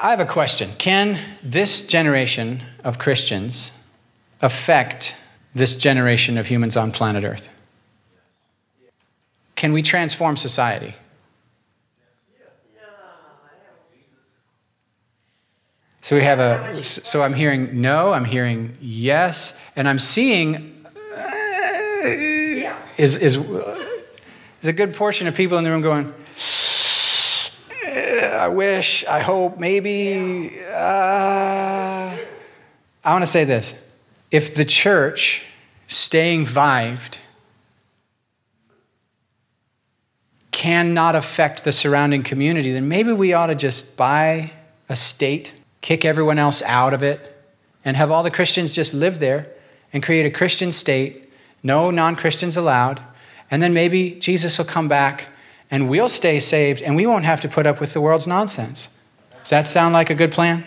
I have a question. Can this generation of Christians affect this generation of humans on planet Earth? Can we transform society? So we have a. So I'm hearing no. I'm hearing yes, and I'm seeing. Uh, is is is a good portion of people in the room going. "Eh, I wish. I hope. Maybe. Uh, I want to say this: if the church staying vived cannot affect the surrounding community, then maybe we ought to just buy a state, kick everyone else out of it, and have all the Christians just live there and create a Christian state, no non Christians allowed. And then maybe Jesus will come back and we'll stay saved and we won't have to put up with the world's nonsense. Does that sound like a good plan?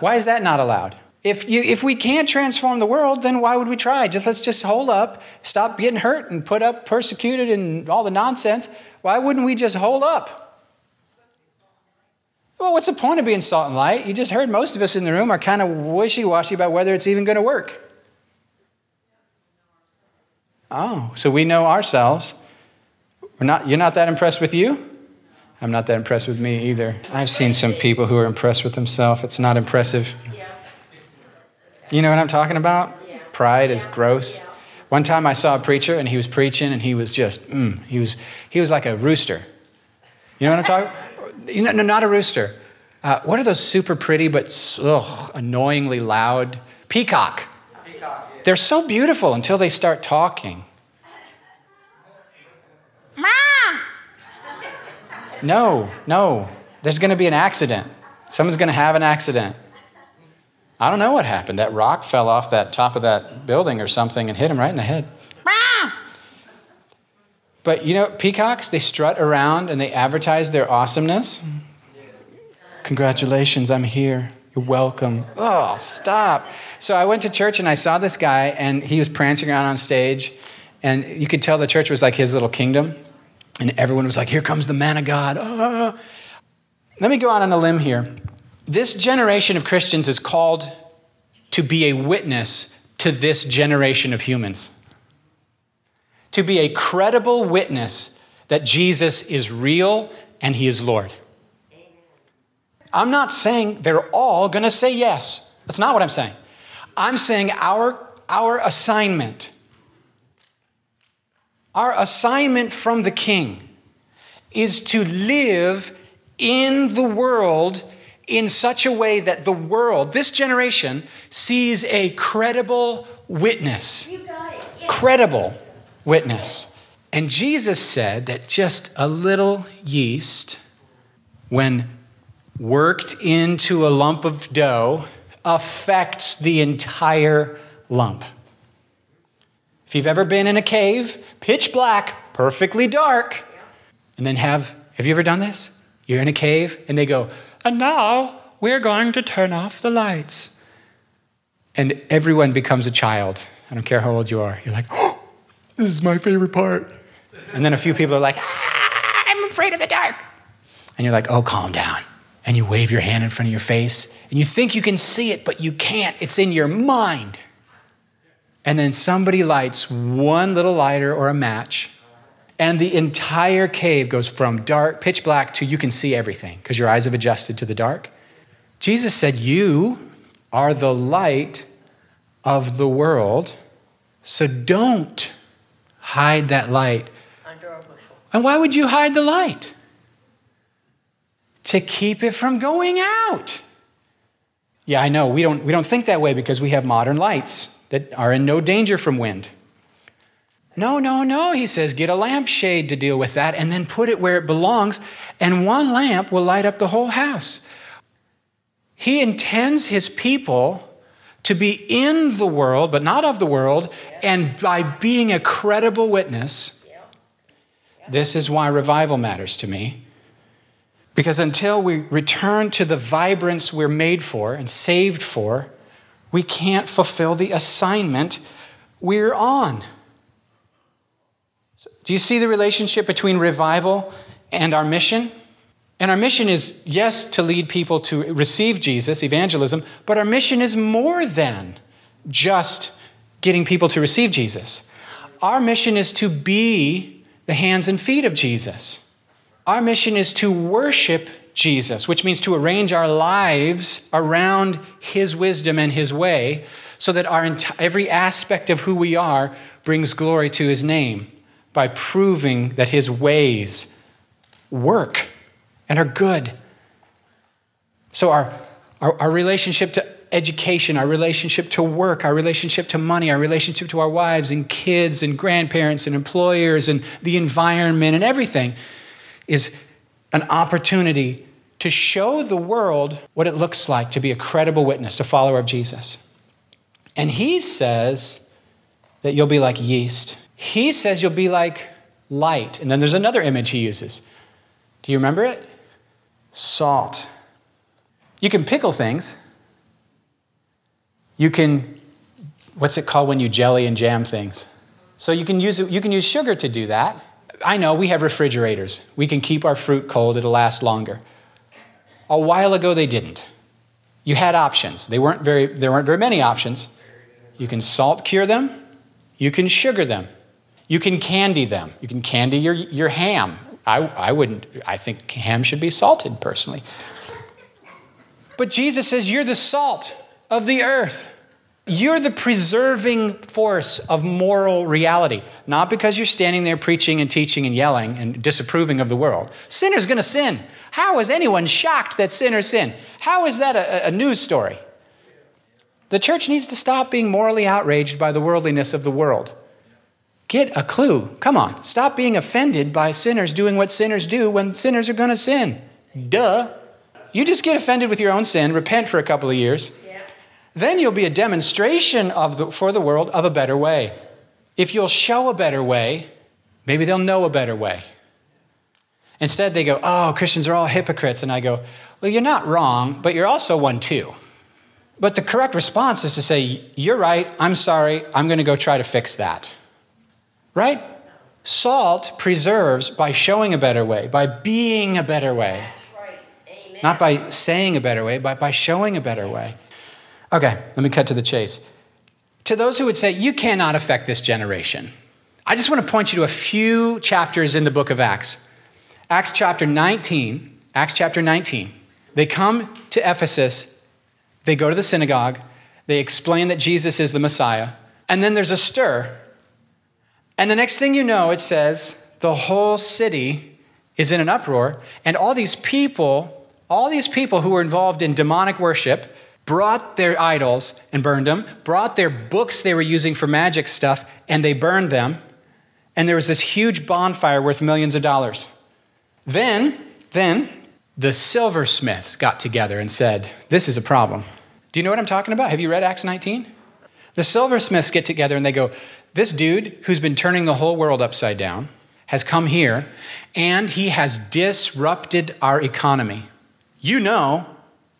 Why is that not allowed? If, you, if we can't transform the world, then why would we try? Just let's just hold up, stop getting hurt and put up persecuted and all the nonsense. Why wouldn't we just hold up? Well, what's the point of being salt and light? You just heard most of us in the room are kind of wishy washy about whether it's even going to work. Oh, so we know ourselves. We're not, you're not that impressed with you? I'm not that impressed with me either. I've seen some people who are impressed with themselves. It's not impressive. You know what I'm talking about? Pride is gross. One time I saw a preacher and he was preaching and he was just, mm, he, was, he was like a rooster. You know what I'm talking you know, No, not a rooster. Uh, what are those super pretty but ugh, annoyingly loud? Peacock. They're so beautiful until they start talking. No, no. There's going to be an accident. Someone's going to have an accident. I don't know what happened. That rock fell off that top of that building or something and hit him right in the head. But you know, peacocks, they strut around and they advertise their awesomeness. Congratulations, I'm here. You're welcome. Oh, stop. So I went to church and I saw this guy and he was prancing around on stage. And you could tell the church was like his little kingdom. And everyone was like, Here comes the man of God. Ah. Let me go out on a limb here. This generation of Christians is called to be a witness to this generation of humans, to be a credible witness that Jesus is real and he is Lord. I'm not saying they're all going to say yes. That's not what I'm saying. I'm saying our, our assignment, our assignment from the King is to live in the world in such a way that the world, this generation, sees a credible witness. Credible witness. And Jesus said that just a little yeast, when worked into a lump of dough, affects the entire lump. If you've ever been in a cave, pitch black, perfectly dark, and then have, have you ever done this? You're in a cave and they go, and now we're going to turn off the lights. And everyone becomes a child. I don't care how old you are. You're like, oh, this is my favorite part. And then a few people are like, ah, I'm afraid of the dark. And you're like, oh, calm down. And you wave your hand in front of your face. And you think you can see it, but you can't. It's in your mind. And then somebody lights one little lighter or a match, and the entire cave goes from dark, pitch black, to you can see everything because your eyes have adjusted to the dark. Jesus said, You are the light of the world, so don't hide that light. Under a bushel. And why would you hide the light? To keep it from going out. Yeah, I know. We don't, we don't think that way because we have modern lights that are in no danger from wind. No, no, no, he says, get a lampshade to deal with that and then put it where it belongs, and one lamp will light up the whole house. He intends his people to be in the world, but not of the world, and by being a credible witness. This is why revival matters to me. Because until we return to the vibrance we're made for and saved for, we can't fulfill the assignment we're on. So, do you see the relationship between revival and our mission? And our mission is, yes, to lead people to receive Jesus, evangelism, but our mission is more than just getting people to receive Jesus. Our mission is to be the hands and feet of Jesus. Our mission is to worship Jesus, which means to arrange our lives around His wisdom and His way so that our every aspect of who we are brings glory to His name by proving that His ways work and are good. So, our, our, our relationship to education, our relationship to work, our relationship to money, our relationship to our wives and kids and grandparents and employers and the environment and everything is an opportunity to show the world what it looks like to be a credible witness, a follower of Jesus. And he says that you'll be like yeast. He says you'll be like light. And then there's another image he uses. Do you remember it? Salt. You can pickle things. You can, what's it called when you jelly and jam things? So you can use, you can use sugar to do that. I know we have refrigerators. We can keep our fruit cold, it'll last longer. A while ago, they didn't. You had options. They weren't very, there weren't very many options. You can salt cure them, you can sugar them, you can candy them. You can candy your, your ham. I, I wouldn't, I think ham should be salted personally. But Jesus says, You're the salt of the earth. You're the preserving force of moral reality, not because you're standing there preaching and teaching and yelling and disapproving of the world. Sinner's going to sin. How is anyone shocked that sinners sin? How is that a, a, news story? The church needs to stop being morally outraged by the worldliness of the world. Get a clue. Come on. Stop being offended by sinners doing what sinners do when sinners are going to sin. Duh. You just get offended with your own sin, repent for a couple of years, then you'll be a demonstration of the, for the world of a better way. If you'll show a better way, maybe they'll know a better way. Instead, they go, Oh, Christians are all hypocrites. And I go, Well, you're not wrong, but you're also one too. But the correct response is to say, You're right, I'm sorry, I'm going to go try to fix that. Right? Salt preserves by showing a better way, by being a better way. Right. Not by saying a better way, but by showing a better way. Okay, let me cut to the chase. To those who would say, you cannot affect this generation, I just want to point you to a few chapters in the book of Acts. Acts chapter 19, Acts chapter 19. They come to Ephesus, they go to the synagogue, they explain that Jesus is the Messiah, and then there's a stir. And the next thing you know, it says the whole city is in an uproar, and all these people, all these people who were involved in demonic worship, brought their idols and burned them, brought their books they were using for magic stuff and they burned them. And there was this huge bonfire worth millions of dollars. Then, then the silversmiths got together and said, This is a problem. Do you know what I'm talking about? Have you read Acts 19? The silversmiths get together and they go, This dude who's been turning the whole world upside down has come here and he has disrupted our economy. You know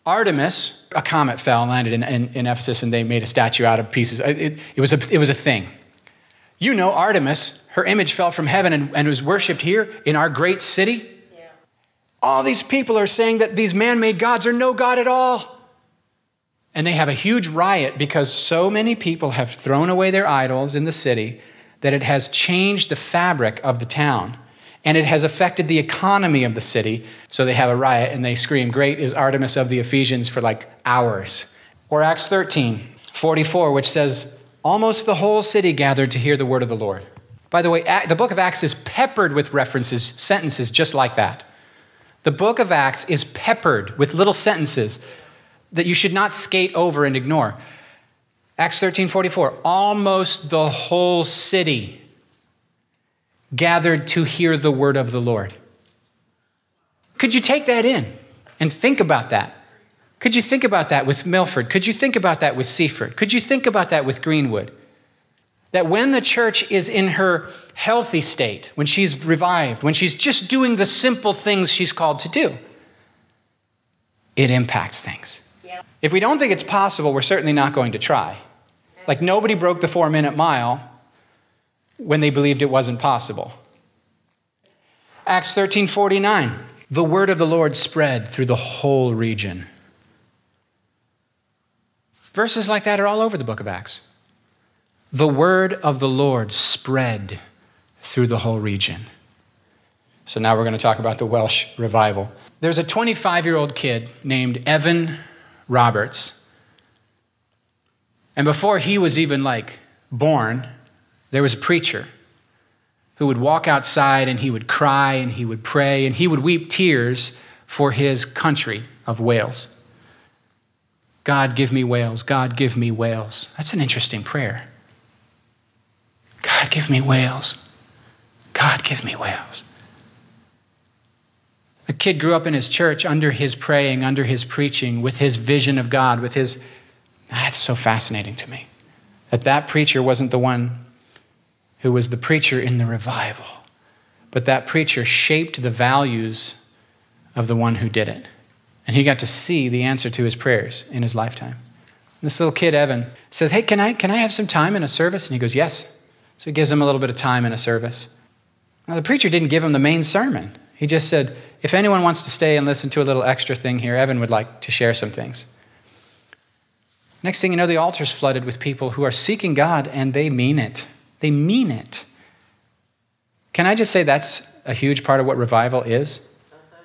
Artemis, a comet fell and landed in, in, in, Ephesus, and they made a statue out of pieces. It, it, was, a, it was a thing. You know, Artemis, her image fell from heaven and, and was worshiped here in our great city. Yeah. All these people are saying that these man made gods are no God at all. And they have a huge riot because so many people have thrown away their idols in the city that it has changed the fabric of the town and it has affected the economy of the city. So they have a riot and they scream, Great is Artemis of the Ephesians for like hours. Or Acts 13, 44, which says, Almost the whole city gathered to hear the word of the Lord. By the way, the book of Acts is peppered with references, sentences just like that. The book of Acts is peppered with little sentences that you should not skate over and ignore. Acts 13 44, almost the whole city gathered to hear the word of the Lord. Could you take that in and think about that? Could you think about that with Milford? Could you think about that with Seaford? Could you think about that with Greenwood? That when the church is in her healthy state, when she's revived, when she's just doing the simple things she's called to do, it impacts things. Yeah. If we don't think it's possible, we're certainly not going to try. Like nobody broke the four minute mile when they believed it wasn't possible. Acts 13:49. the word of the Lord spread through the whole region. Verses like that are all over the book of Acts. The word of the Lord spread through the whole region. So now we're going to talk about the Welsh revival. There's a 25 year old kid named Evan Roberts. And before he was even like born, there was a preacher who would walk outside and he would cry and he would pray and he would weep tears for his country of Wales. God, give me Wales. God, give me Wales. That's an interesting prayer. God, give me Wales. God, give me Wales. A kid grew up in his church under his praying, under his preaching, with his vision of God, with his. Ah, That's so fascinating to me. That that preacher wasn't the one who was the preacher in the revival, but that preacher shaped the values of the one who did it. And he got to see the answer to his prayers in his lifetime. This little kid, Evan, says, Hey, can I, can I have some time in a service? And he goes, Yes. So he gives him a little bit of time in a service. Now, the preacher didn't give him the main sermon. He just said, If anyone wants to stay and listen to a little extra thing here, Evan would like to share some things. Next thing you know, the altar's flooded with people who are seeking God and they mean it. They mean it. Can I just say that's a huge part of what revival is? Uh-huh.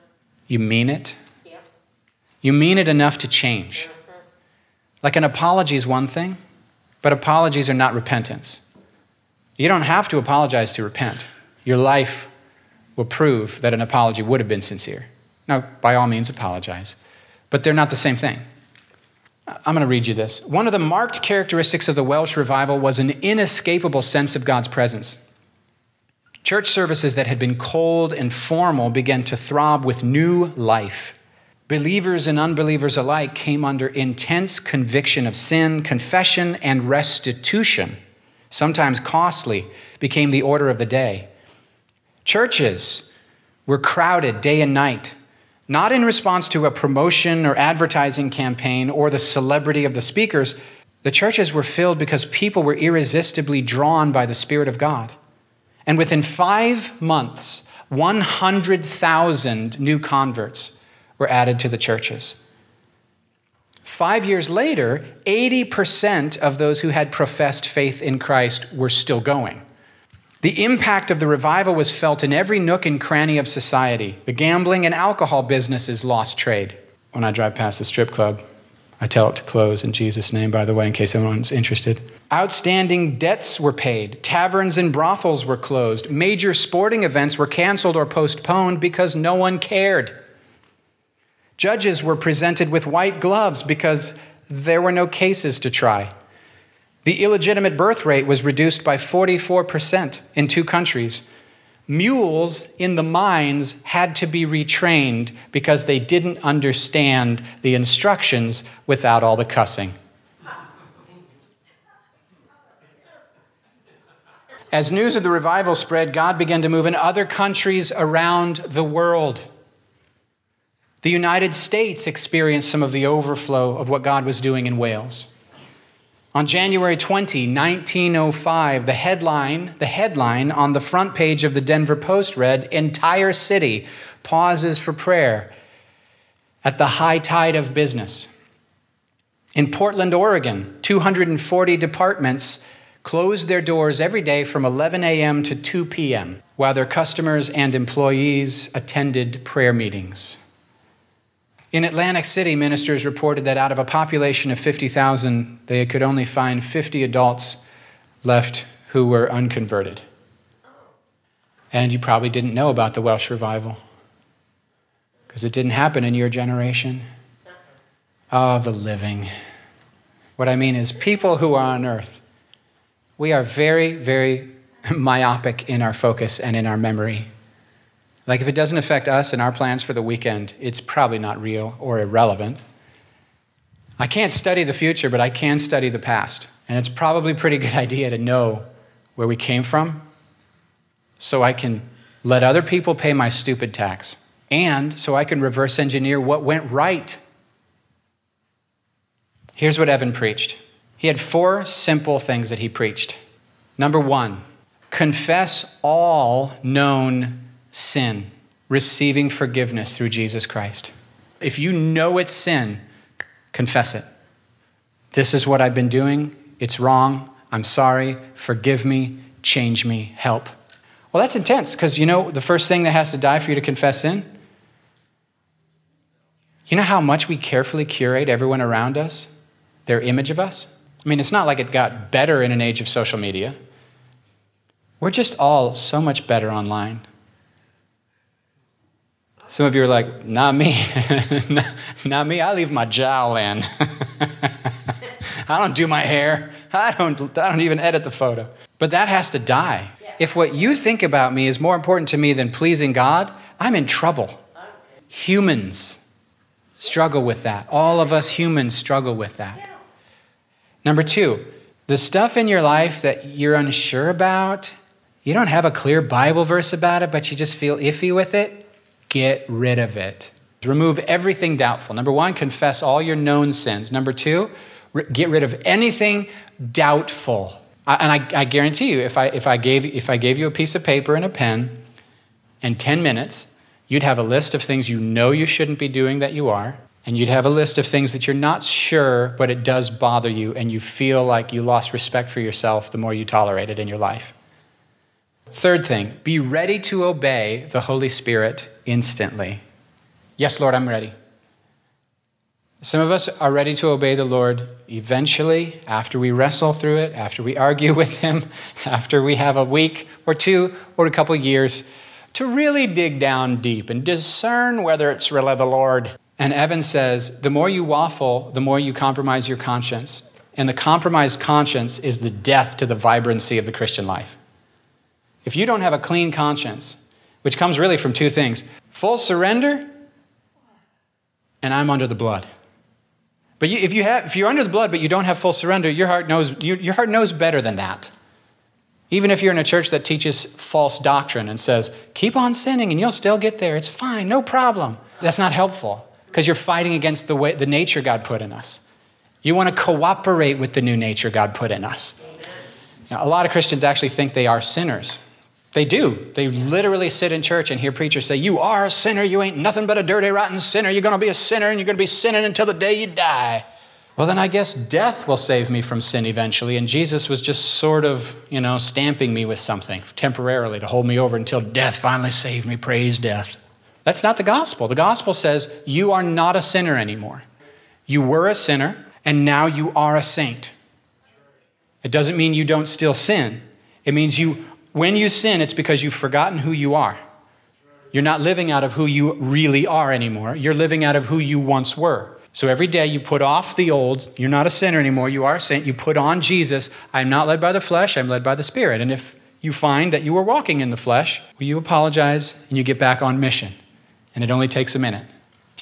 You mean it. You mean it enough to change. Uh-huh. Like an apology is one thing, but apologies are not repentance. You don't have to apologize to repent. Your life will prove that an apology would have been sincere. Now, by all means, apologize, but they're not the same thing. I'm going to read you this. One of the marked characteristics of the Welsh revival was an inescapable sense of God's presence. Church services that had been cold and formal began to throb with new life. Believers and unbelievers alike came under intense conviction of sin, confession, and restitution, sometimes costly, became the order of the day. Churches were crowded day and night, not in response to a promotion or advertising campaign or the celebrity of the speakers. The churches were filled because people were irresistibly drawn by the Spirit of God. And within five months, 100,000 new converts were added to the churches. Five years later, 80% of those who had professed faith in Christ were still going. The impact of the revival was felt in every nook and cranny of society. The gambling and alcohol businesses lost trade. When I drive past the strip club, I tell it to close in Jesus' name, by the way, in case anyone's interested. Outstanding debts were paid. Taverns and brothels were closed. Major sporting events were canceled or postponed because no one cared. Judges were presented with white gloves because there were no cases to try. The illegitimate birth rate was reduced by 44% in two countries. Mules in the mines had to be retrained because they didn't understand the instructions without all the cussing. As news of the revival spread, God began to move in other countries around the world. The United States experienced some of the overflow of what God was doing in Wales. On January 20, 1905, the headline, the headline on the front page of the Denver Post read, Entire city pauses for prayer at the high tide of business. In Portland, Oregon, 240 departments closed their doors every day from 11 a.m. to 2 p.m., while their customers and employees attended prayer meetings. In Atlantic City, ministers reported that out of a population of 50,000, they could only find 50 adults left who were unconverted. And you probably didn't know about the Welsh revival because it didn't happen in your generation. Oh, the living. What I mean is, people who are on earth, we are very, very myopic in our focus and in our memory. Like, if it doesn't affect us and our plans for the weekend, it's probably not real or irrelevant. I can't study the future, but I can study the past. And it's probably a pretty good idea to know where we came from so I can let other people pay my stupid tax and so I can reverse engineer what went right. Here's what Evan preached he had four simple things that he preached. Number one, confess all known sin. receiving forgiveness through Jesus Christ. If you know it's sin, confess it. This is what I've been doing. It's wrong. I'm sorry. Forgive me. Change me. Help. Well, that's intense because you know the first thing that has to die for you to confess sin? You know how much we carefully curate everyone around us, their image of us? I mean, it's not like it got better in an age of social media. We're just all so much better online. Some of you are like, not me. not me. I leave my jowl in. I don't do my hair. I don't, I don't even edit the photo. But that has to die. If what you think about me is more important to me than pleasing God, I'm in trouble. Humans struggle with that. All of us humans struggle with that. Number two, the stuff in your life that you're unsure about, you don't have a clear Bible verse about it, but you just feel iffy with it, get rid of it. Remove everything doubtful. Number one, confess all your known sins. Number two, get rid of anything doubtful. And I, I, guarantee you, if I, if, I gave, if I gave you a piece of paper and a pen and 10 minutes, you'd have a list of things you know you shouldn't be doing that you are. And you'd have a list of things that you're not sure, but it does bother you, and you feel like you lost respect for yourself the more you tolerate it in your life. Third thing, be ready to obey the Holy Spirit instantly. Yes, Lord, I'm ready. Some of us are ready to obey the Lord eventually, after we wrestle through it, after we argue with Him, after we have a week or two or a couple years to really dig down deep and discern whether it's really the Lord. And Evan says the more you waffle, the more you compromise your conscience. And the compromised conscience is the death to the vibrancy of the Christian life. If you don't have a clean conscience, which comes really from two things full surrender, and I'm under the blood. But you, if, you have, if you're under the blood but you don't have full surrender, your heart, knows, you, your heart knows better than that. Even if you're in a church that teaches false doctrine and says, keep on sinning and you'll still get there, it's fine, no problem. That's not helpful because you're fighting against the, way, the nature God put in us. You want to cooperate with the new nature God put in us. Now, a lot of Christians actually think they are sinners. They do. They literally sit in church and hear preachers say, You are a sinner. You ain't nothing but a dirty, rotten sinner. You're going to be a sinner and you're going to be sinning until the day you die. Well, then I guess death will save me from sin eventually. And Jesus was just sort of, you know, stamping me with something temporarily to hold me over until death finally saved me. Praise death. That's not the gospel. The gospel says you are not a sinner anymore. You were a sinner, and now you are a saint. It doesn't mean you don't still sin. It means you when you sin, it's because you've forgotten who you are. You're not living out of who you really are anymore. You're living out of who you once were. So every day you put off the old. You're not a sinner anymore. You are a saint. You put on Jesus. I'm not led by the flesh. I'm led by the Spirit. And if you find that you were walking in the flesh, you apologize and you get back on mission. And it only takes a minute.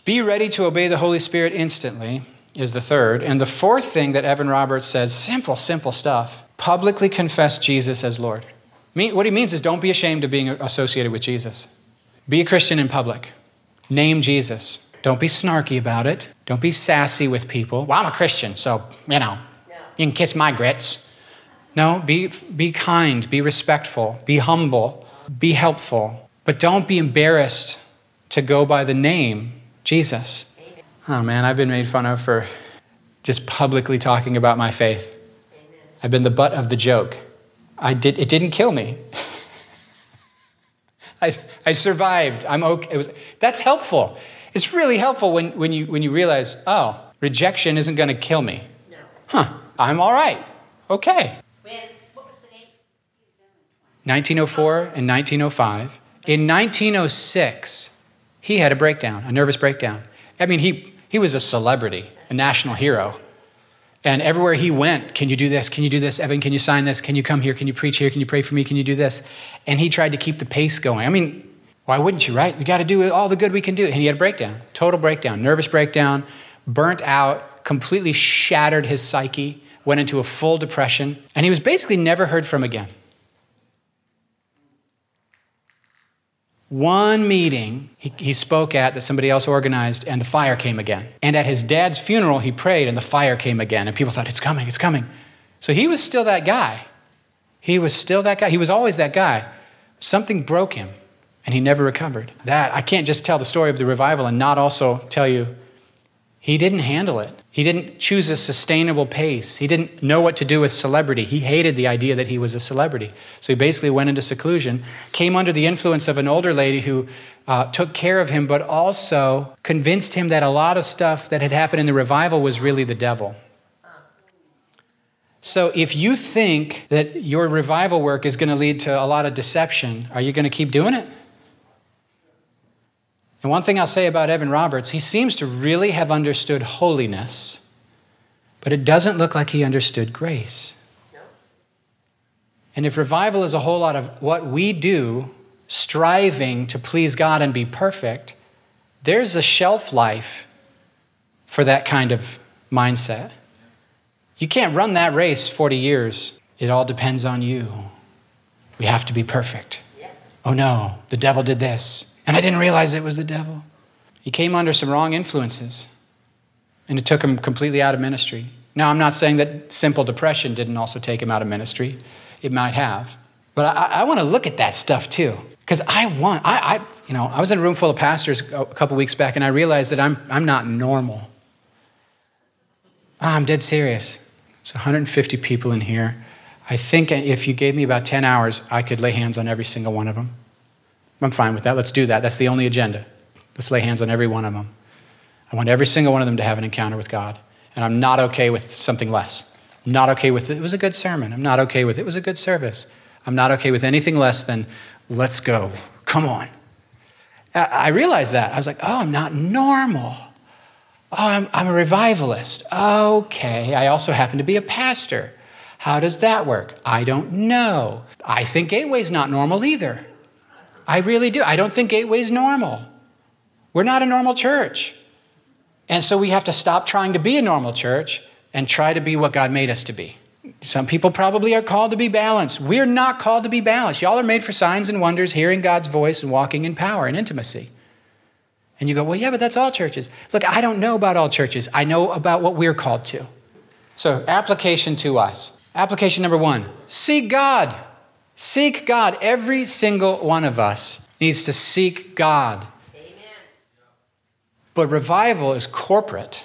Be ready to obey the Holy Spirit instantly is the third. And the fourth thing that Evan Roberts says simple, simple stuff publicly confess Jesus as Lord. What he means is don't be ashamed of being associated with Jesus. Be a Christian in public. Name Jesus. Don't be snarky about it. Don't be sassy with people. Well, I'm a Christian, so, you know, you can kiss my grits. No, be, be kind, be respectful, be humble, be helpful. But don't be embarrassed to go by the name Jesus. Oh man, I've been made fun of for just publicly talking about my faith. I've been the butt of the joke. I did, it didn't kill me. I, I survived. I'm okay. Was, that's helpful. It's really helpful when, when, you, when you realize, oh, rejection isn't going to kill me. No. Huh, I'm all right. Okay. When, what was the date? 1904 and 1905. In 1906, he had a breakdown, a nervous breakdown. I mean, he, he was a celebrity, a national hero. And everywhere he went, can you do this? Can you do this? Evan, can you sign this? Can you come here? Can you preach here? Can you pray for me? Can you do this? And he tried to keep the pace going. I mean, why wouldn't you, right? We got to do all the good we can do. And he had a breakdown, total breakdown, nervous breakdown, burnt out, completely shattered his psyche, went into a full depression, and he was basically never heard from again. One meeting he, he, spoke at that somebody else organized, and the fire came again. And at his dad's funeral, he prayed, and the fire came again. And people thought, it's coming, it's coming. So he was still that guy. He was still that guy. He was always that guy. Something broke him, and he never recovered. That, I can't just tell the story of the revival and not also tell you he didn't handle it. He didn't choose a sustainable pace. He didn't know what to do with celebrity. He hated the idea that he was a celebrity. So he basically went into seclusion, came under the influence of an older lady who uh, took care of him, but also convinced him that a lot of stuff that had happened in the revival was really the devil. So if you think that your revival work is going to lead to a lot of deception, are you going to keep doing it? And one thing I'll say about Evan Roberts, he seems to really have understood holiness, but it doesn't look like he understood grace. And if revival is a whole lot of what we do, striving to please God and be perfect, there's a shelf life for that kind of mindset. You can't run that race 40 years. It all depends on you. We have to be perfect. Oh no, the devil did this. And I didn't realize it was the devil. He came under some wrong influences, and it took him completely out of ministry. Now, I'm not saying that simple depression didn't also take him out of ministry. It might have. But I, I want to look at that stuff too. Because I want, I, I, you know, I was in a room full of pastors a couple weeks back, and I realized that I'm, I'm not normal. Ah, I'm dead serious. There's 150 people in here. I think if you gave me about 10 hours, I could lay hands on every single one of them. I'm fine with that. Let's do that. That's the only agenda. Let's lay hands on every one of them. I want every single one of them to have an encounter with God. And I'm not okay with something less. I'm not okay with it. It was a good sermon. I'm not okay with it. It was a good service. I'm not okay with anything less than let's go. Come on. I realized that. I was like, oh, I'm not normal. Oh, I'm, I'm a revivalist. Okay. I also happen to be a pastor. How does that work? I don't know. I think Gateway's not normal either. I really do. I don't think Gateway is normal. We're not a normal church. And so we have to stop trying to be a normal church and try to be what God made us to be. Some people probably are called to be balanced. We're not called to be balanced. Y'all are made for signs and wonders, hearing God's voice and walking in power and intimacy. And you go, well, yeah, but that's all churches. Look, I don't know about all churches. I know about what we're called to. So, application to us. Application number one seek God. Seek God. Every single one of us needs to seek God. Amen. But revival is corporate.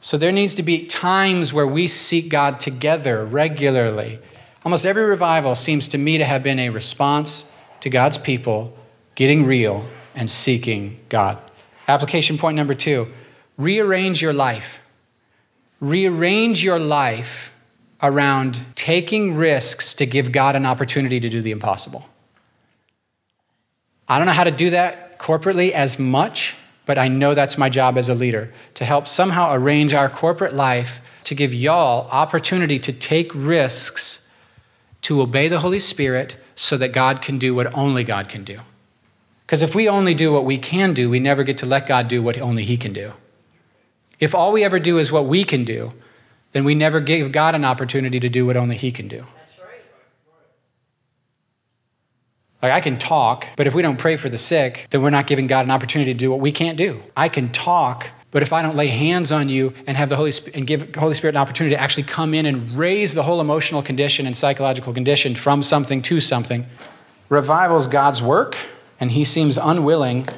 So there needs to be times where we seek God together regularly. Almost every revival seems to me to have been a response to God's people getting real and seeking God. Application point number two rearrange your life. Rearrange your life around taking risks to give God an opportunity to do the impossible. I don't know how to do that corporately as much, but I know that's my job as a leader to help somehow arrange our corporate life to give y'all opportunity to take risks to obey the Holy Spirit so that God can do what only God can do. Because if we only do what we can do, we never get to let God do what only He can do. If all we ever do is what we can do, then we never gave God an opportunity to do what only He can do. Like, I can talk, but if we don't pray for the sick, then we're not giving God an opportunity to do what we can't do. I can talk, but if I don't lay hands on you and have the Holy Spirit and give Holy Spirit an opportunity to actually come in and raise the whole emotional condition and psychological condition from something to something, revival's God's work, and He seems unwilling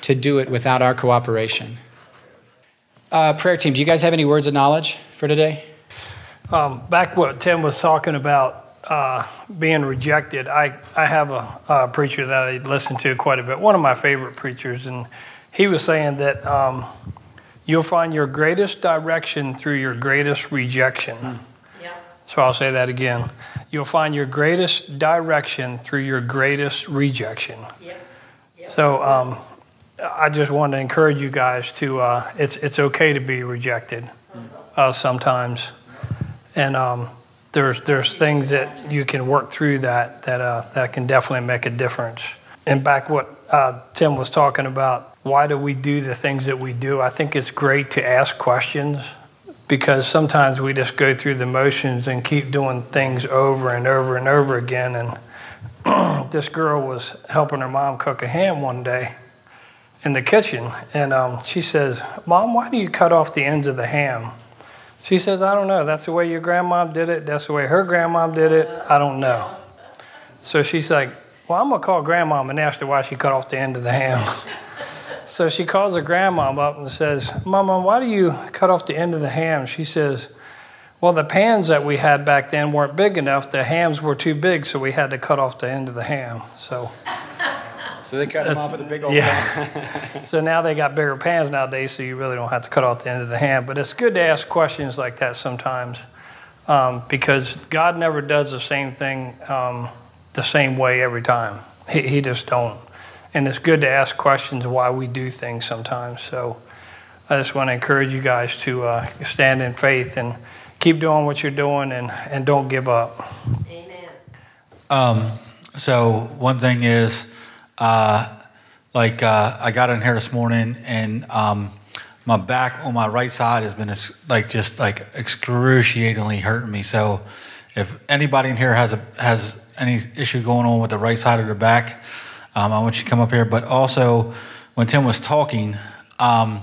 to do it without our cooperation. Uh, prayer team, do you guys have any words of knowledge for today? Um, back what Tim was talking about uh, being rejected, I, I have a, a, preacher that I listen to quite a bit, one of my favorite preachers, and he was saying that um, you'll find your greatest direction through your greatest rejection. Yeah. So I'll say that again. You'll find your greatest direction through your greatest rejection. Yep. Yep. So um, I just want to encourage you guys to, uh, it's, it's okay to be rejected uh, sometimes. And um, there's, there's things that you can work through that, that, uh, that can definitely make a difference. And back what uh, Tim was talking about, why do we do the things that we do? I think it's great to ask questions because sometimes we just go through the motions and keep doing things over and over and over again. And this girl was helping her mom cook a ham one day in the kitchen, and um, she says, Mom, why do you cut off the ends of the ham? She says, I don't know. That's the way your grandma did it. That's the way her grandma did it. I don't know. So she's like, Well, I'm to call grandma and ask her why she cut off the end of the ham. so she calls her grandma up and says, Mama, why do you cut off the end of the ham? She says, Well, the pans that we had back then weren't big enough. The hams were too big, so we had to cut off the end of the ham. So. So they cut them off with a big old yeah. so now they got bigger pans nowadays, so you really don't have to cut off the end of the ham. But it's good to ask questions like that sometimes um, because God never does the same thing um, the same way every time. He, he just don't. And it's good to ask questions why we do things sometimes. So I just want to encourage you guys to uh, stand in faith and keep doing what you're doing and, and don't give up. Amen. Um, so one thing is, uh, like uh, I got in here this morning and um, my back on my right side has been like just like excruciatingly hurting me. So if anybody in here has a has any issue going on with the right side of the back, um, I want you to come up here. But also, when Tim was talking, um,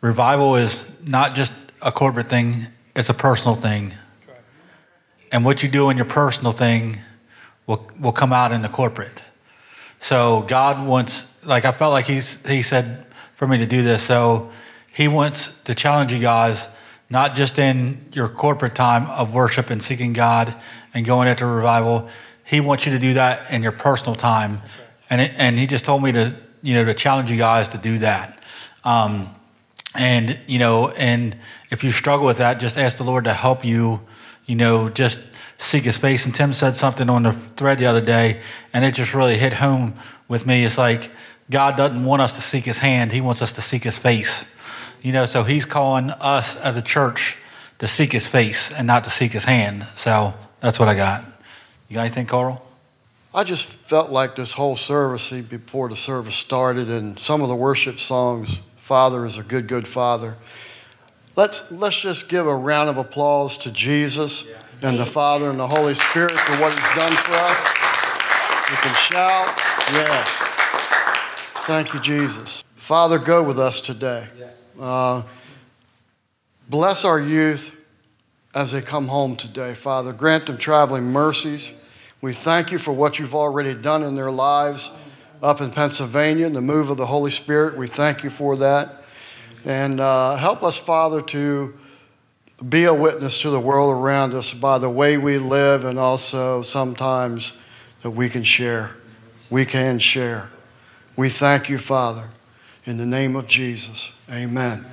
revival is not just a corporate thing; it's a personal thing. And what you do in your personal thing will will come out in the corporate. So God wants, like I felt like he's, he said for me to do this. So he wants to challenge you guys, not just in your corporate time of worship and seeking God and going into revival. He wants you to do that in your personal time. And, it, and he just told me to, you know, to challenge you guys to do that. Um, and, you know, and if you struggle with that, just ask the Lord to help you, you know, just seek his face. And Tim said something on the thread the other day, and it just really hit home with me. It's like God doesn't want us to seek his hand, he wants us to seek his face. You know, so he's calling us as a church to seek his face and not to seek his hand. So that's what I got. You got anything, Carl? I just felt like this whole service before the service started and some of the worship songs, Father is a good, good Father. Let's, let's just give a round of applause to Jesus. Yeah and the Father and the Holy Spirit for what He's done for us. We can shout, yes. Thank you, Jesus. Father, go with us today. Uh, bless our youth as they come home today, Father. Grant them traveling mercies. We thank you for what you've already done in their lives up in Pennsylvania, the move of the Holy Spirit. We thank you for that. And uh, help us, Father, to be a witness to the world around us by the way we live and also sometimes that we can share. We can share. We thank you, Father, in the name of Jesus. Amen.